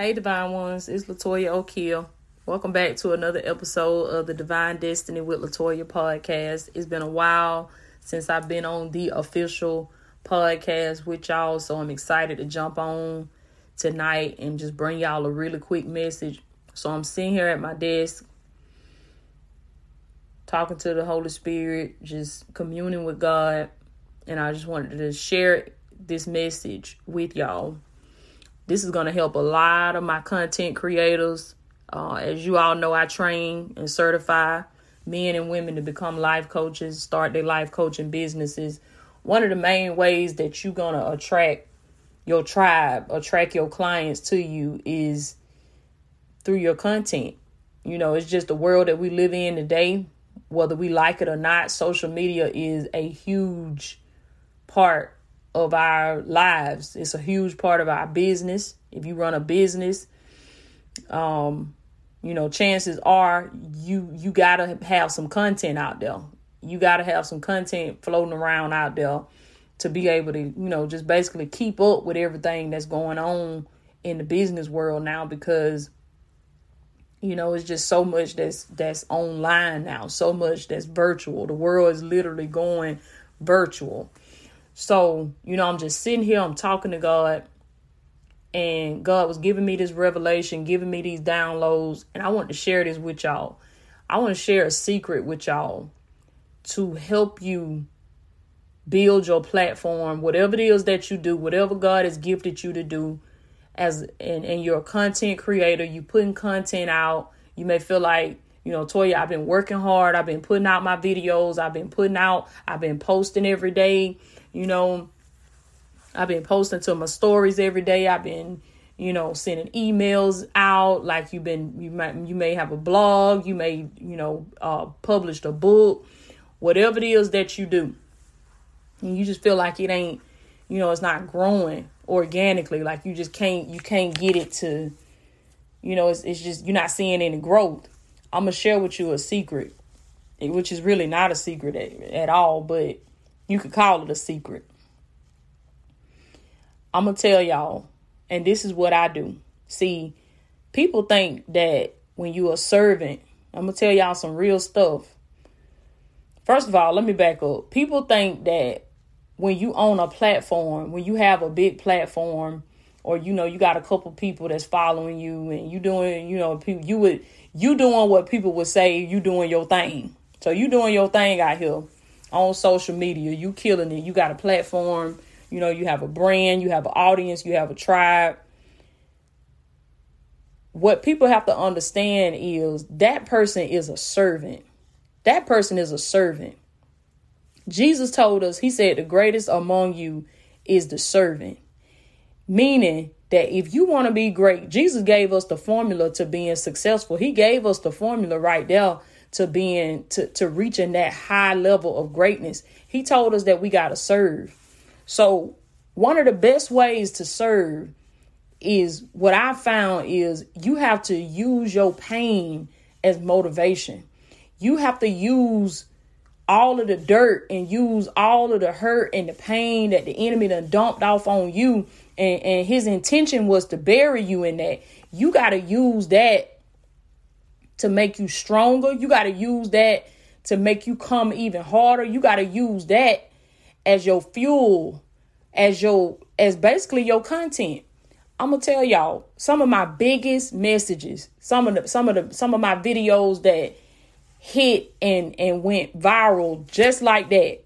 Hey, Divine Ones, it's Latoya O'Keel. Welcome back to another episode of the Divine Destiny with Latoya podcast. It's been a while since I've been on the official podcast with y'all, so I'm excited to jump on tonight and just bring y'all a really quick message. So I'm sitting here at my desk talking to the Holy Spirit, just communing with God, and I just wanted to share this message with y'all. This is going to help a lot of my content creators. Uh, as you all know, I train and certify men and women to become life coaches, start their life coaching businesses. One of the main ways that you're going to attract your tribe, attract your clients to you is through your content. You know, it's just the world that we live in today. Whether we like it or not, social media is a huge part of our lives. It's a huge part of our business. If you run a business, um, you know, chances are you you gotta have some content out there. You gotta have some content floating around out there to be able to, you know, just basically keep up with everything that's going on in the business world now because you know it's just so much that's that's online now so much that's virtual the world is literally going virtual so, you know, I'm just sitting here, I'm talking to God, and God was giving me this revelation, giving me these downloads, and I want to share this with y'all. I want to share a secret with y'all to help you build your platform, whatever it is that you do, whatever God has gifted you to do as and, and you're a content creator, you putting content out, you may feel like you know, Toya, I've been working hard. I've been putting out my videos. I've been putting out, I've been posting every day. You know, I've been posting to my stories every day. I've been, you know, sending emails out. Like you've been, you might, you may have a blog. You may, you know, uh, published a book. Whatever it is that you do, and you just feel like it ain't, you know, it's not growing organically. Like you just can't, you can't get it to, you know, it's it's just you're not seeing any growth. I'm gonna share with you a secret, which is really not a secret at, at all, but you could call it a secret. I'm going to tell y'all, and this is what I do. See, people think that when you're a servant, I'm going to tell y'all some real stuff. First of all, let me back up. People think that when you own a platform, when you have a big platform, or you know you got a couple people that's following you and you doing you know people you would you doing what people would say you doing your thing so you doing your thing out here on social media. You killing it. You got a platform. You know, you have a brand, you have an audience, you have a tribe. What people have to understand is that person is a servant. That person is a servant. Jesus told us, He said, the greatest among you is the servant. Meaning that if you want to be great, Jesus gave us the formula to being successful. He gave us the formula right there to being to, to reaching that high level of greatness. He told us that we got to serve. So one of the best ways to serve is what I found is you have to use your pain as motivation. You have to use all of the dirt and use all of the hurt and the pain that the enemy done dumped off on you. And, and his intention was to bury you in that. You got to use that to make you stronger. You got to use that to make you come even harder. You got to use that as your fuel, as your as basically your content. I'm gonna tell y'all some of my biggest messages, some of the some of the some of my videos that hit and and went viral just like that.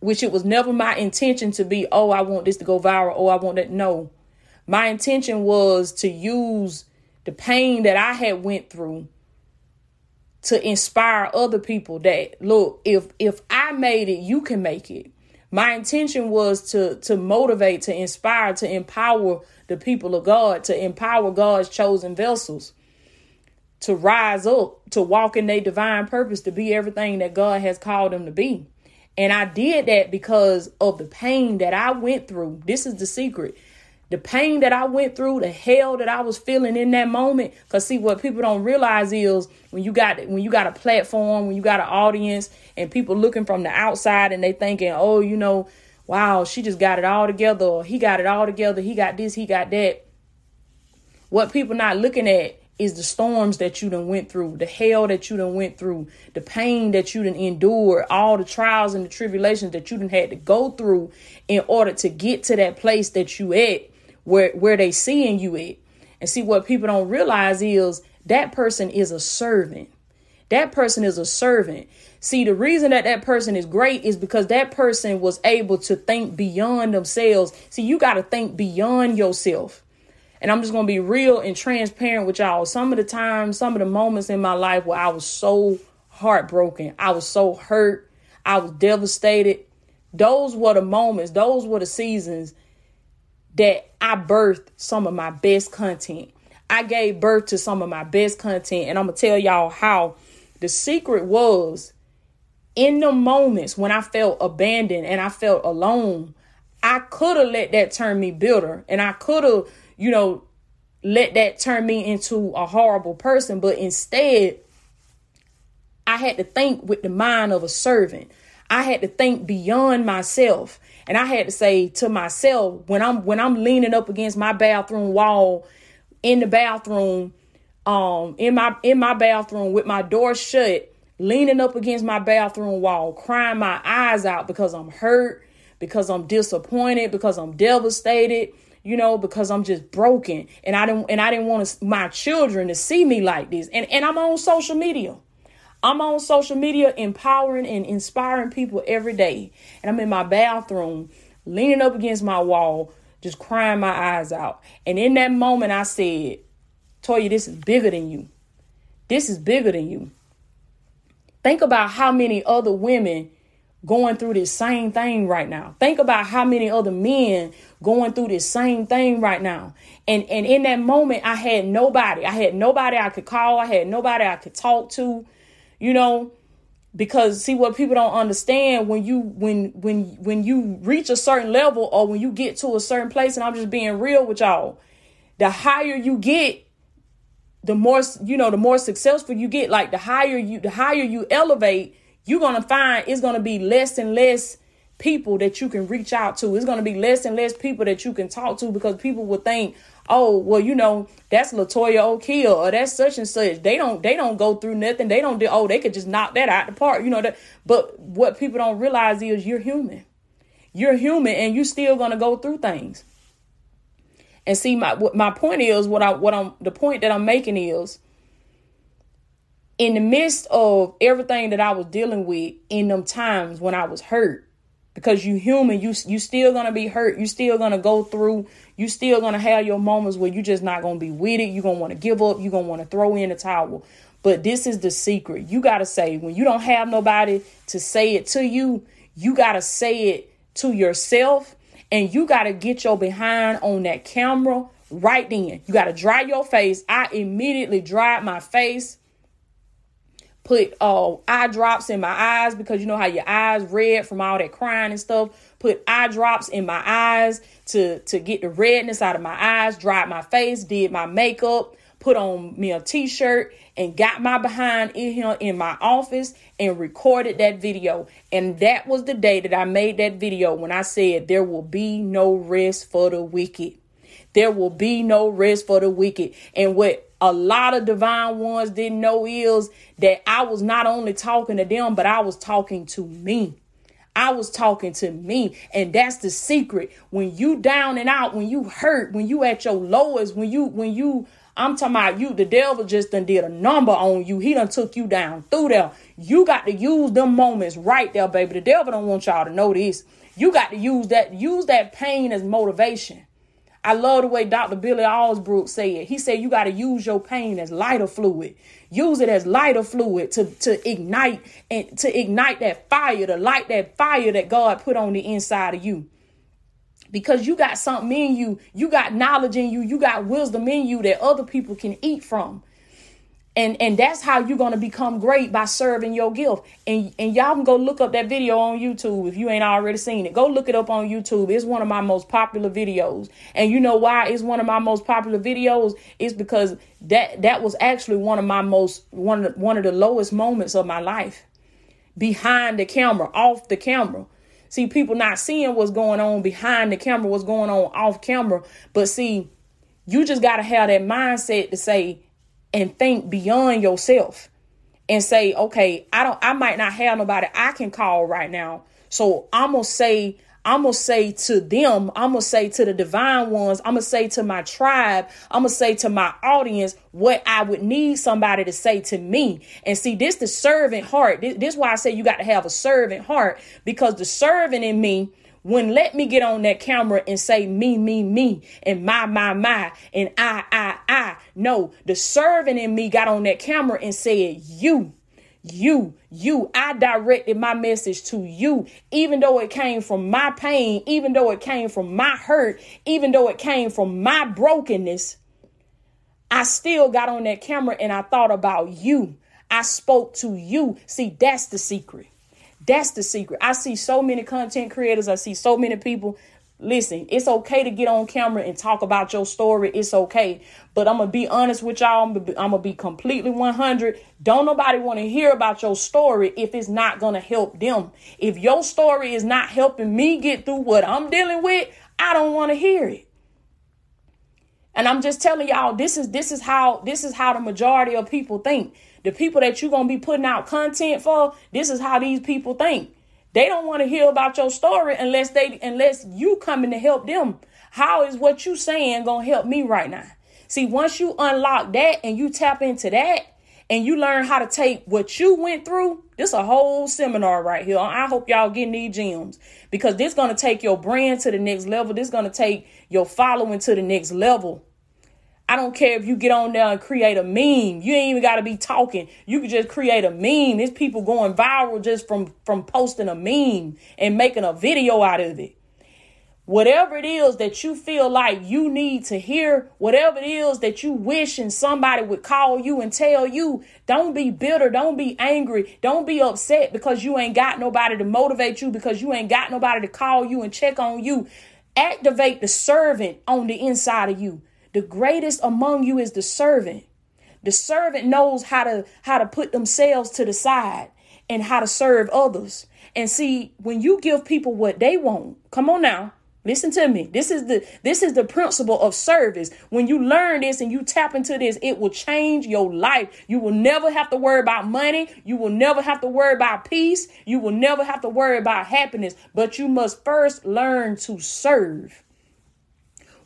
Which it was never my intention to be, oh, I want this to go viral. Oh, I want that. No. My intention was to use the pain that I had went through to inspire other people that look if if I made it you can make it. My intention was to to motivate to inspire to empower the people of God to empower God's chosen vessels to rise up to walk in their divine purpose to be everything that God has called them to be. And I did that because of the pain that I went through. This is the secret the pain that I went through, the hell that I was feeling in that moment. Cause see what people don't realize is when you got when you got a platform, when you got an audience, and people looking from the outside and they thinking, oh, you know, wow, she just got it all together, or he got it all together, he got this, he got that. What people not looking at is the storms that you done went through, the hell that you done went through, the pain that you done endured, all the trials and the tribulations that you done had to go through in order to get to that place that you at where where they seeing you at. And see what people don't realize is that person is a servant. That person is a servant. See, the reason that that person is great is because that person was able to think beyond themselves. See, you got to think beyond yourself. And I'm just going to be real and transparent with y'all. Some of the times, some of the moments in my life where I was so heartbroken, I was so hurt, I was devastated. Those were the moments, those were the seasons that I birthed some of my best content. I gave birth to some of my best content. And I'm going to tell y'all how the secret was in the moments when I felt abandoned and I felt alone. I could have let that turn me bitter and I could have you know, let that turn me into a horrible person. But instead, I had to think with the mind of a servant. I had to think beyond myself. And I had to say to myself, when I'm when I'm leaning up against my bathroom wall in the bathroom, um, in my in my bathroom with my door shut, leaning up against my bathroom wall, crying my eyes out because I'm hurt, because I'm disappointed, because I'm devastated, you know, because I'm just broken and I didn't and I didn't want my children to see me like this. And and I'm on social media. I'm on social media empowering and inspiring people every day. And I'm in my bathroom, leaning up against my wall, just crying my eyes out. And in that moment I said, Toya, this is bigger than you. This is bigger than you. Think about how many other women going through this same thing right now. Think about how many other men going through this same thing right now. And and in that moment I had nobody. I had nobody I could call. I had nobody I could talk to. You know, because see what people don't understand when you when when when you reach a certain level or when you get to a certain place and I'm just being real with y'all. The higher you get, the more you know, the more successful you get, like the higher you the higher you elevate, you're going to find it's going to be less and less people that you can reach out to. It's going to be less and less people that you can talk to because people will think, oh, well, you know, that's Latoya O'Keel or that's such and such. They don't they don't go through nothing. They don't do oh, they could just knock that out the park. You know that. But what people don't realize is you're human. You're human and you're still gonna go through things. And see, my my point is what I what I'm the point that I'm making is in the midst of everything that I was dealing with in them times when I was hurt, because you human, you you still gonna be hurt, you still gonna go through, you still gonna have your moments where you just not gonna be with it, you gonna want to give up, you gonna want to throw in the towel. But this is the secret. You gotta say when you don't have nobody to say it to you, you gotta say it to yourself, and you gotta get your behind on that camera right then. You gotta dry your face. I immediately dried my face put uh, eye drops in my eyes because you know how your eyes red from all that crying and stuff. Put eye drops in my eyes to to get the redness out of my eyes. Dried my face, did my makeup, put on me a t-shirt, and got my behind in here in my office and recorded that video. And that was the day that I made that video when I said there will be no rest for the wicked. There will be no rest for the wicked. And what a lot of divine ones didn't know is that I was not only talking to them, but I was talking to me. I was talking to me. And that's the secret. When you down and out, when you hurt, when you at your lowest, when you, when you, I'm talking about you, the devil just done did a number on you. He done took you down through there. You got to use them moments right there, baby. The devil don't want y'all to know this. You got to use that, use that pain as motivation. I love the way Dr. Billy Alsbrook said. He said you got to use your pain as lighter fluid. Use it as lighter fluid to, to ignite and to ignite that fire, to light that fire that God put on the inside of you. Because you got something in you, you got knowledge in you, you got wisdom in you that other people can eat from and and that's how you're to become great by serving your gift. And and y'all can go look up that video on youtube if you ain't already seen it. Go look it up on youtube. It's one of my most popular videos. And you know why it's one of my most popular videos? It's because that that was actually one of my most one of the, one of the lowest moments of my life. Behind the camera off the camera. See people not seeing what's going on behind the camera what's going on off camera. But see You just got to have that mindset to say and think beyond yourself and say, okay, I don't, I might not have nobody I can call right now. So I'm going to say, I'm going to say to them, I'm going to say to the divine ones, I'm going to say to my tribe, I'm going to say to my audience what I would need somebody to say to me. And see, this the servant heart. This, this is why I say you got to have a servant heart because the servant in me when let me get on that camera and say me, me, me, and my, my, my, and I, I, I. No, the servant in me got on that camera and said, you, you, you. I directed my message to you, even though it came from my pain, even though it came from my hurt, even though it came from my brokenness. I still got on that camera and I thought about you. I spoke to you. See, that's the secret. That's the secret. I see so many content creators. I see so many people. Listen, it's okay to get on camera and talk about your story. It's okay. But I'm going to be honest with y'all. I'm going to be completely 100. Don't nobody want to hear about your story if it's not going to help them. If your story is not helping me get through what I'm dealing with, I don't want to hear it. And I'm just telling y'all this is this is how this is how the majority of people think. The people that you're going to be putting out content for, this is how these people think. They don't want to hear about your story unless they unless you coming to help them. How is what you saying to help me right now? See, once you unlock that and you tap into that and you learn how to take what you went through, this a whole seminar right here. I hope y'all getting these gems because this to take your brand to the next level. This to take your following to the next level. I don't care if you get on there and create a meme. You ain't even got to be talking. You can just create a meme. There's people going viral just from from posting a meme and making a video out of it. Whatever it is that you feel like you need to hear, whatever it is that you wish and somebody would call you and tell you, don't be bitter, don't be angry, don't be upset because you ain't got nobody to motivate you, because you ain't got nobody to call you and check on you. Activate the servant on the inside of you. The greatest among you is the servant. The servant knows how to how to put themselves to the side and how to serve others. And see, when you give people what they want, come on now. Listen to me. This is the this is the principle of service. When you learn this and you tap into this, it will change your life. You will never have to worry about money. You will never have to worry about peace. You will never have to worry about happiness, but you must first learn to serve.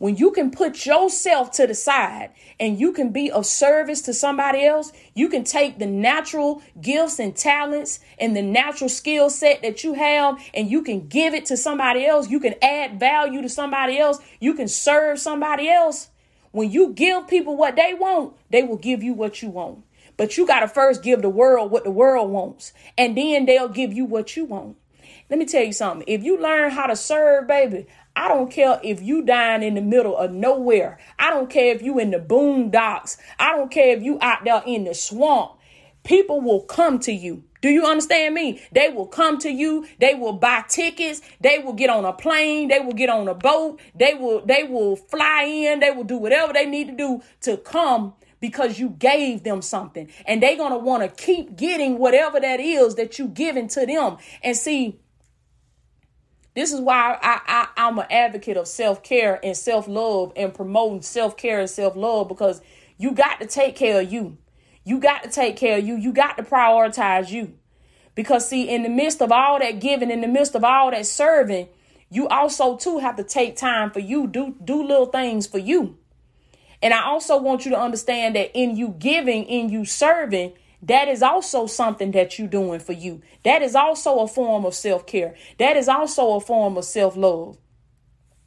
When you can put yourself to the side and you can be of service to somebody else, you can take the natural gifts and talents and the natural skill set that you have and you can give it to somebody else. You can add value to somebody else. You can serve somebody else. When you give people what they want, they will give you what you want. But you got to first give the world what the world wants, and then they'll give you what you want. Let me tell you something. If you learn how to serve, baby, I don't care if you dying in the middle of nowhere. I don't care if you in the boondocks. I don't care if you out there in the swamp. People will come to you. Do you understand me? They will come to you. They will buy tickets. They will get on a plane. They will get on a boat. They will they will fly in. They will do whatever they need to do to come because you gave them something. And they're going to want to keep getting whatever that is that you giving to them. And see, this is why I, I, I'm an advocate of self care and self love and promoting self care and self love because you got to take care of you. You got to take care of you. You got to prioritize you. Because, see, in the midst of all that giving, in the midst of all that serving, you also too have to take time for you. Do do little things for you. And I also want you to understand that in you giving, in you serving, that is also something that you're doing for you. That is also a form of self care. That is also a form of self love.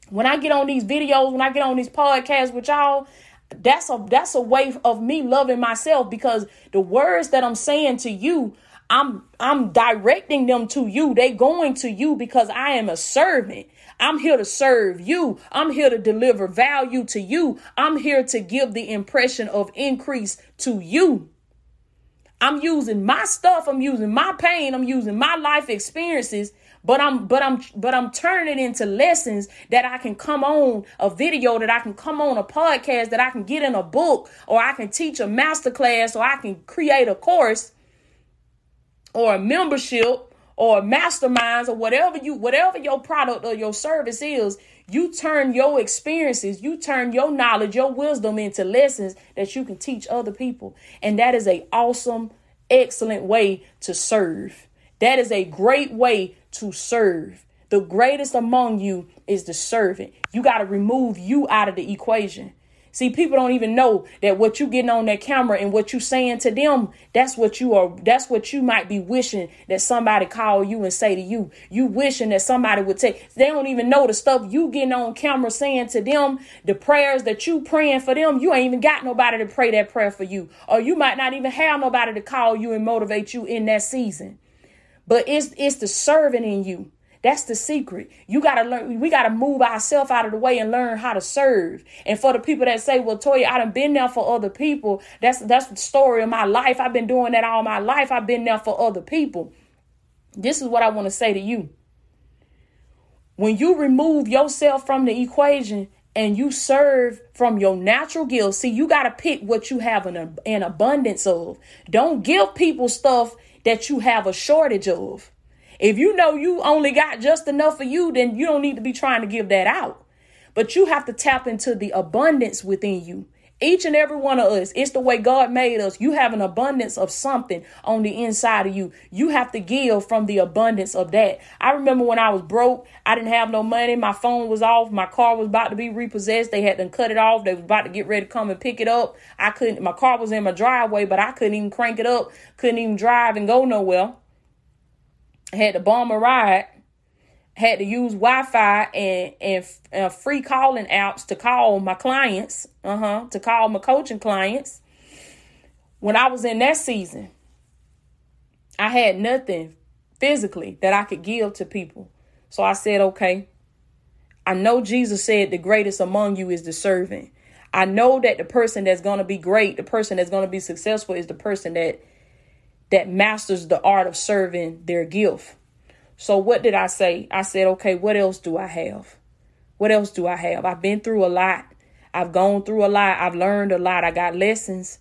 When I get on these videos, when I get on these podcasts with y'all, that's a that's a way of me loving myself because the words that I'm saying to you, I'm I'm directing them to you. They going to you because I am a servant. I'm here to serve you. I'm here to deliver value to you. I'm here to give the impression of increase to you. I'm using my stuff, I'm using my pain, I'm using my life experiences, but I'm but I'm but I'm turning it into lessons that I can come on a video, that I can come on a podcast, that I can get in a book, or I can teach a master class, or I can create a course or a membership or masterminds or whatever you whatever your product or your service is You turn your experiences, you turn your knowledge, your wisdom into lessons that you can teach other people. And that is a awesome, excellent way to serve. That is a great way to serve. The greatest among you is the servant. You got to remove you out of the equation. See, people don't even know that what you getting on that camera and what you saying to them, that's what you are, that's what you might be wishing that somebody call you and say to you. You wishing that somebody would take, they don't even know the stuff you getting on camera saying to them, the prayers that you praying for them. You ain't even got nobody to pray that prayer for you. Or you might not even have nobody to call you and motivate you in that season. But it's it's the serving in you. That's the secret. You got to learn. We got to move ourselves out of the way and learn how to serve. And for the people that say, "Well, Toya, I done been there for other people." That's that's the story of my life. I've been doing that all my life. I've been there for other people. This is what I want to say to you. When you remove yourself from the equation and you serve from your natural gifts, see, you got to pick what you have an, an abundance of. Don't give people stuff that you have a shortage of. If you know you only got just enough for you, then you don't need to be trying to give that out. But you have to tap into the abundance within you. Each and every one of us, it's the way God made us. You have an abundance of something on the inside of you. You have to give from the abundance of that. I remember when I was broke, I didn't have no money. My phone was off. My car was about to be repossessed. They had to cut it off. They was about to get ready to come and pick it up. I couldn't, my car was in my driveway, but I couldn't even crank it up. Couldn't even drive and go nowhere. Had to bomb a ride had to use Wi-Fi and and uh, free calling apps to call my clients, uh huh, to call my coaching clients. When I was in that season, I had nothing physically that I could give to people. So I said, okay. I know Jesus said the greatest among you is the servant. I know that the person that's going to be great, the person that's going to be successful is the person that that masters the art of serving their gift. So what did I say? I said, okay, what else do I have? What else do I have? I've been through a lot. I've gone through a lot. I've learned a lot. I got lessons.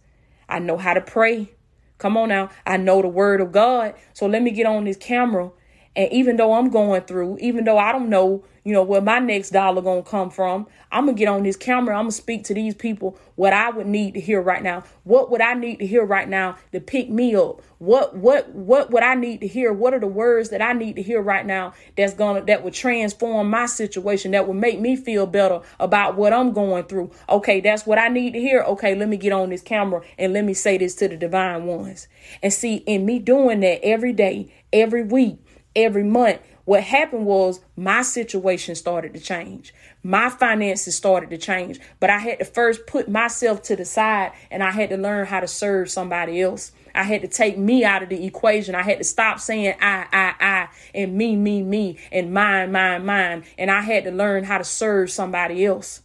I know how to pray. Come on now. I know the word of God. So let me get on this camera and even though I'm going through, even though I don't know, you know, where my next dollar gonna come from, I'm gonna get on this camera. I'm gonna speak to these people what I would need to hear right now. What would I need to hear right now to pick me up? What what what would I need to hear? What are the words that I need to hear right now that's gonna that would transform my situation, that would make me feel better about what I'm going through? Okay, that's what I need to hear. Okay, let me get on this camera and let me say this to the divine ones. And see, in me doing that every day, every week every month. What happened was my situation started to change. My finances started to change. But I had to first put myself to the side and I had to learn how to serve somebody else. I had to take me out of the equation. I had to stop saying I, I, I, and me, me, me, and mine, mine, mine. And I had to learn how to serve somebody else.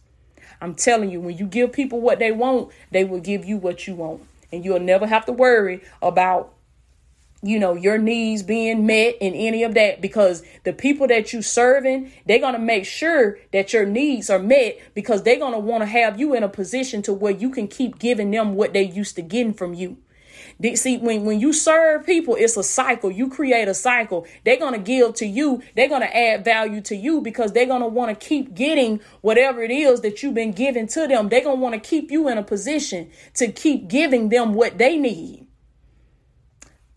I'm telling you, when you give people what they want, they will give you what you want. And you'll never have to worry about you know your needs being met in any of that because the people that you serving they're going to make sure that your needs are met because they're going to want to have you in a position to where you can keep giving them what they used to getting from you. See when, when you serve people it's a cycle. You create a cycle. They're going to give to you. They're going to add value to you because they're going to want to keep getting whatever it is that you've been giving to them. They're going to want to keep you in a position to keep giving them what they need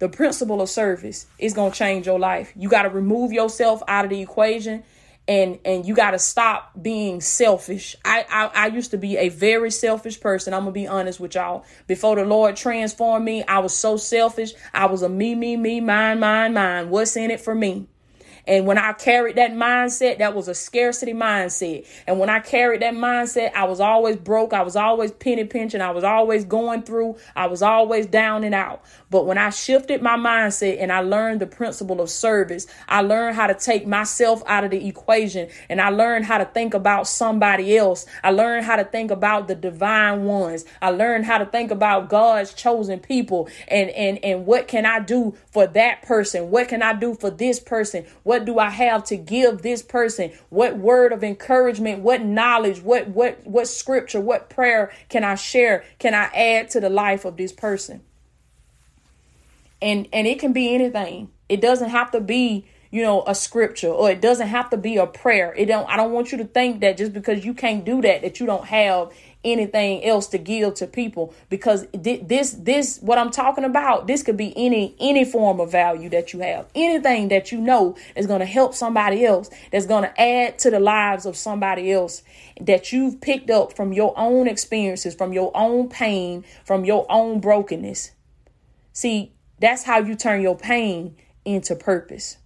the principle of service is going to change your life. You got to remove yourself out of the equation and and you got to stop being selfish. I, I I used to be a very selfish person. I'm going to be honest with y'all. Before the Lord transformed me, I was so selfish. I was a me me me mine mine mine. What's in it for me? And when I carried that mindset, that was a scarcity mindset. And when I carried that mindset, I was always broke. I was always penny pinching. I was always going through. I was always down and out. But when I shifted my mindset and I learned the principle of service, I learned how to take myself out of the equation and I learned how to think about somebody else. I learned how to think about the divine ones. I learned how to think about God's chosen people and and and what can I do for that person? What can I do for this person? What do I have to give this person? What word of encouragement, what knowledge, what what what scripture, what prayer can I share? Can I add to the life of this person? And and it can be anything. It doesn't have to be you know, a scripture or it doesn't have to be a prayer. It don't I don't want you to think that just because you can't do that that you don't have anything else to give to people because this this what I'm talking about this could be any any form of value that you have. Anything that you know is going to help somebody else that's going to add to the lives of somebody else that you've picked up from your own experiences from your own pain from your own brokenness. See that's how you turn your pain into purpose.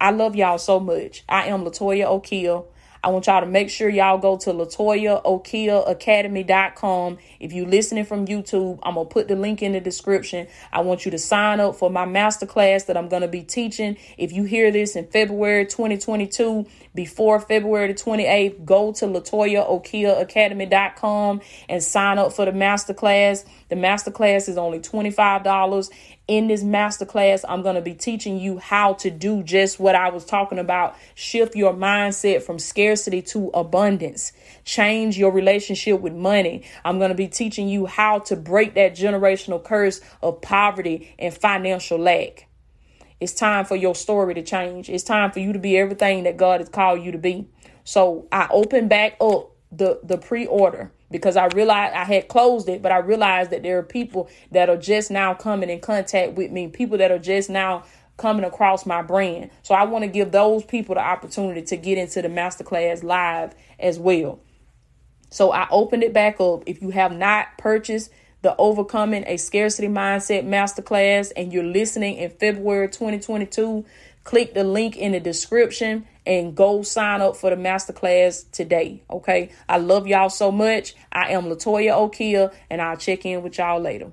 I love y'all so much. I am Latoya O'Keel I want y'all to make sure y'all go to LatoyaOkeelAcademy.com. If you're listening from YouTube, I'm going to put the link in the description. I want you to sign up for my masterclass that I'm going to be teaching. If you hear this in February 2022, before February the 28th, go to LatoyaOkeelAcademy.com and sign up for the masterclass. The masterclass is only $25 in this masterclass, I'm going to be teaching you how to do just what I was talking about. Shift your mindset from scarcity to abundance. Change your relationship with money. I'm going to be teaching you how to break that generational curse of poverty and financial lack. It's time for your story to change. It's time for you to be everything that God has called you to be. So I open back up the the pre-order because I realized I had closed it, but I realized that there are people that are just now coming in contact with me, people that are just now coming across my brand. So I want to give those people the opportunity to get into the masterclass live as well. So I opened it back up. If you have not purchased the Overcoming a Scarcity Mindset Masterclass and you're listening in February 2022, click the link in the description and go sign up for the masterclass today. Okay. I love y'all so much. I am Latoya O'Keel and I'll check in with y'all later.